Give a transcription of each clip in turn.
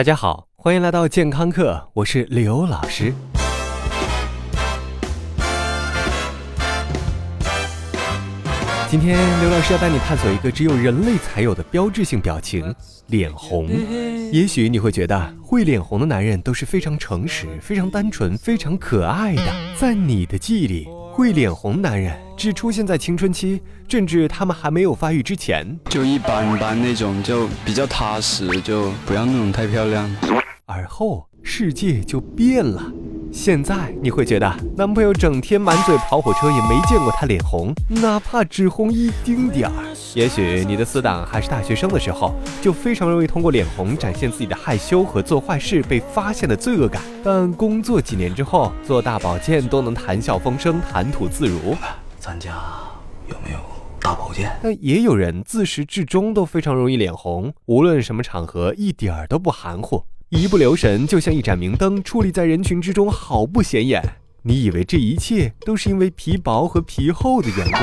大家好，欢迎来到健康课，我是刘老师。今天刘老师要带你探索一个只有人类才有的标志性表情——脸红。也许你会觉得会脸红的男人都是非常诚实、非常单纯、非常可爱的。在你的记忆里，会脸红男人只出现在青春期，甚至他们还没有发育之前，就一般般那种，就比较踏实，就不要那种太漂亮。而后世界就变了。现在你会觉得男朋友整天满嘴跑火车，也没见过他脸红，哪怕只红一丁点儿。也许你的死党还是大学生的时候，就非常容易通过脸红展现自己的害羞和做坏事被发现的罪恶感。但工作几年之后，做大保健都能谈笑风生、谈吐自如。咱家有没有大保健？但也有人自始至终都非常容易脸红，无论什么场合，一点儿都不含糊。一不留神，就像一盏明灯，矗立在人群之中，毫不显眼。你以为这一切都是因为皮薄和皮厚的缘故，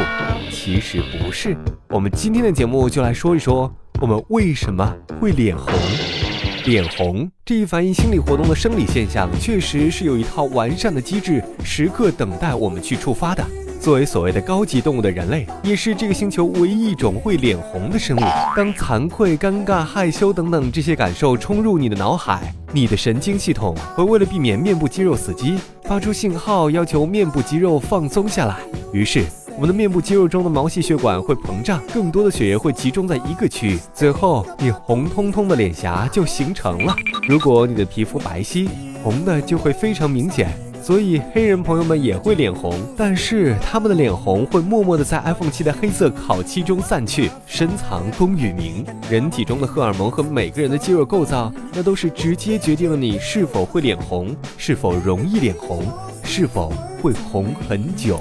其实不是。我们今天的节目就来说一说，我们为什么会脸红。脸红这一反映心理活动的生理现象，确实是有一套完善的机制，时刻等待我们去触发的。作为所谓的高级动物的人类，也是这个星球唯一一种会脸红的生物。当惭愧、尴尬、害羞等等这些感受冲入你的脑海，你的神经系统会为了避免面部肌肉死机，发出信号，要求面部肌肉放松下来。于是，我们的面部肌肉中的毛细血管会膨胀，更多的血液会集中在一个区域，最后你红彤彤的脸颊就形成了。如果你的皮肤白皙，红的就会非常明显。所以黑人朋友们也会脸红，但是他们的脸红会默默地在 iPhone 七的黑色烤漆中散去，深藏功与名。人体中的荷尔蒙和每个人的肌肉构造，那都是直接决定了你是否会脸红，是否容易脸红，是否会红很久。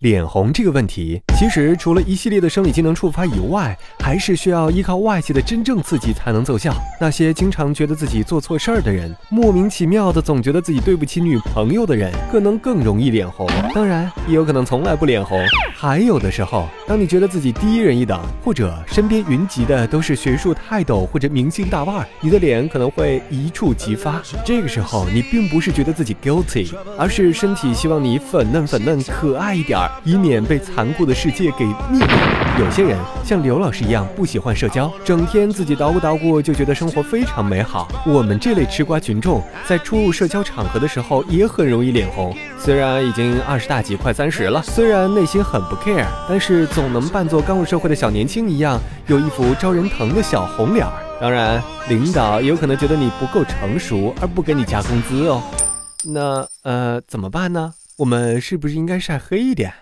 脸红这个问题，其实除了一系列的生理机能触发以外，还是需要依靠外界的真正刺激才能奏效。那些经常觉得自己做错事儿的人，莫名其妙的总觉得自己对不起女朋友的人，可能更容易脸红。当然，也有可能从来不脸红。还有的时候，当你觉得自己低人一等，或者身边云集的都是学术泰斗或者明星大腕，你的脸可能会一触即发。这个时候，你并不是觉得自己 guilty，而是身体希望你粉嫩粉嫩、可爱一点儿。以免被残酷的世界给灭。有些人像刘老师一样不喜欢社交，整天自己捣鼓捣鼓就觉得生活非常美好。我们这类吃瓜群众在出入社交场合的时候也很容易脸红。虽然已经二十大几快三十了，虽然内心很不 care，但是总能扮作刚入社会的小年轻一样，有一副招人疼的小红脸儿。当然，领导有可能觉得你不够成熟而不给你加工资哦。那呃怎么办呢？我们是不是应该晒黑一点？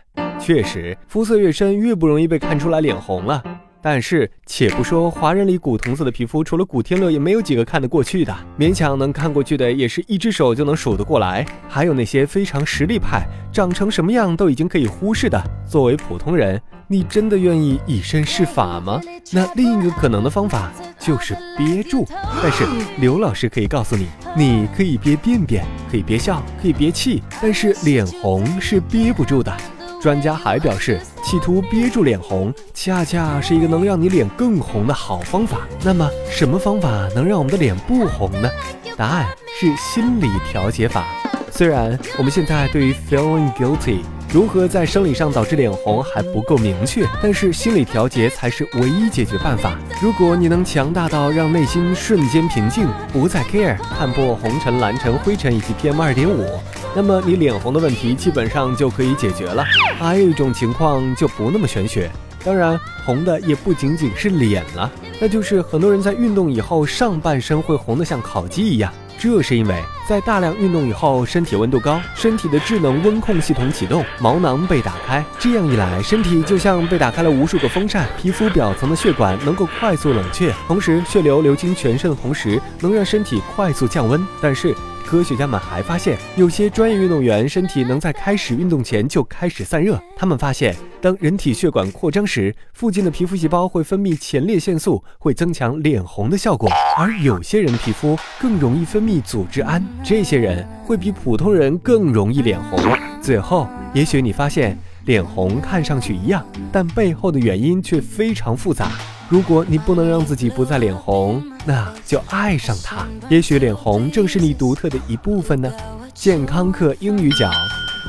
确实，肤色越深，越不容易被看出来脸红了。但是，且不说华人里古铜色的皮肤，除了古天乐，也没有几个看得过去的。勉强能看过去的，也是一只手就能数得过来。还有那些非常实力派，长成什么样都已经可以忽视的。作为普通人，你真的愿意以身试法吗？那另一个可能的方法就是憋住。但是刘老师可以告诉你，你可以憋便便，可以别笑，可以憋气，但是脸红是憋不住的。专家还表示，企图憋住脸红，恰恰是一个能让你脸更红的好方法。那么，什么方法能让我们的脸不红呢？答案是心理调节法。虽然我们现在对于 feeling guilty 如何在生理上导致脸红还不够明确，但是心理调节才是唯一解决办法。如果你能强大到让内心瞬间平静，不再 care 看破红尘、蓝尘、灰尘以及 PM 二点五。那么你脸红的问题基本上就可以解决了。还有一种情况就不那么玄学，当然红的也不仅仅是脸了，那就是很多人在运动以后上半身会红得像烤鸡一样。这是因为在大量运动以后，身体温度高，身体的智能温控系统启动，毛囊被打开，这样一来，身体就像被打开了无数个风扇，皮肤表层的血管能够快速冷却，同时血流流经全身的同时，能让身体快速降温。但是科学家们还发现，有些专业运动员身体能在开始运动前就开始散热。他们发现，当人体血管扩张时，附近的皮肤细胞会分泌前列腺素，会增强脸红的效果。而有些人皮肤更容易分泌组织胺，这些人会比普通人更容易脸红。最后，也许你发现。脸红看上去一样，但背后的原因却非常复杂。如果你不能让自己不再脸红，那就爱上它。也许脸红正是你独特的一部分呢。健康课英语讲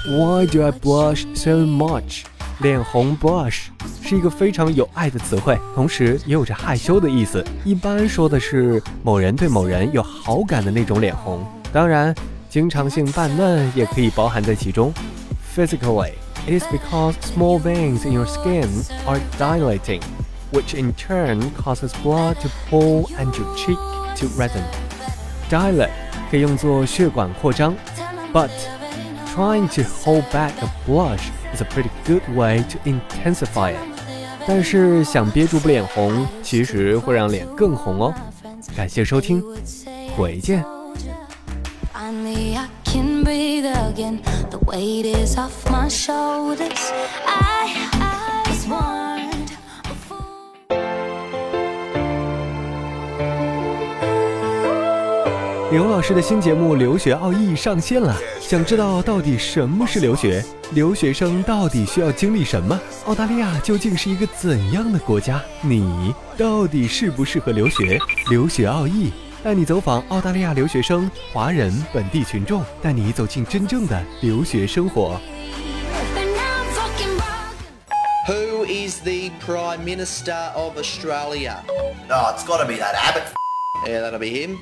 ，Why do I blush so much？脸红 blush 是一个非常有爱的词汇，同时也有着害羞的意思。一般说的是某人对某人有好感的那种脸红。当然，经常性泛嫩也可以包含在其中。Physically, it is because small veins in your skin are dilating. which in turn causes blood to pool and your cheek to redden. Dilate 可以用作血管扩张，but trying to hold back a blush is a pretty good way to intensify it. 但是想憋住不脸红，其实会让脸更红哦。感谢收听，回见。Finally, I can breathe again. The weight is off my shoulders. I, 刘老师的新节目《留学奥义》上线了，想知道到底什么是留学？留学生到底需要经历什么？澳大利亚究竟是一个怎样的国家？你到底适不适合留学？留学奥义带你走访澳大利亚留学生、华人本地群众，带你走进真正的留学生活。Who is the Prime Minister of Australia? Oh, it's got to be that Abbott. Yeah, that'll be him.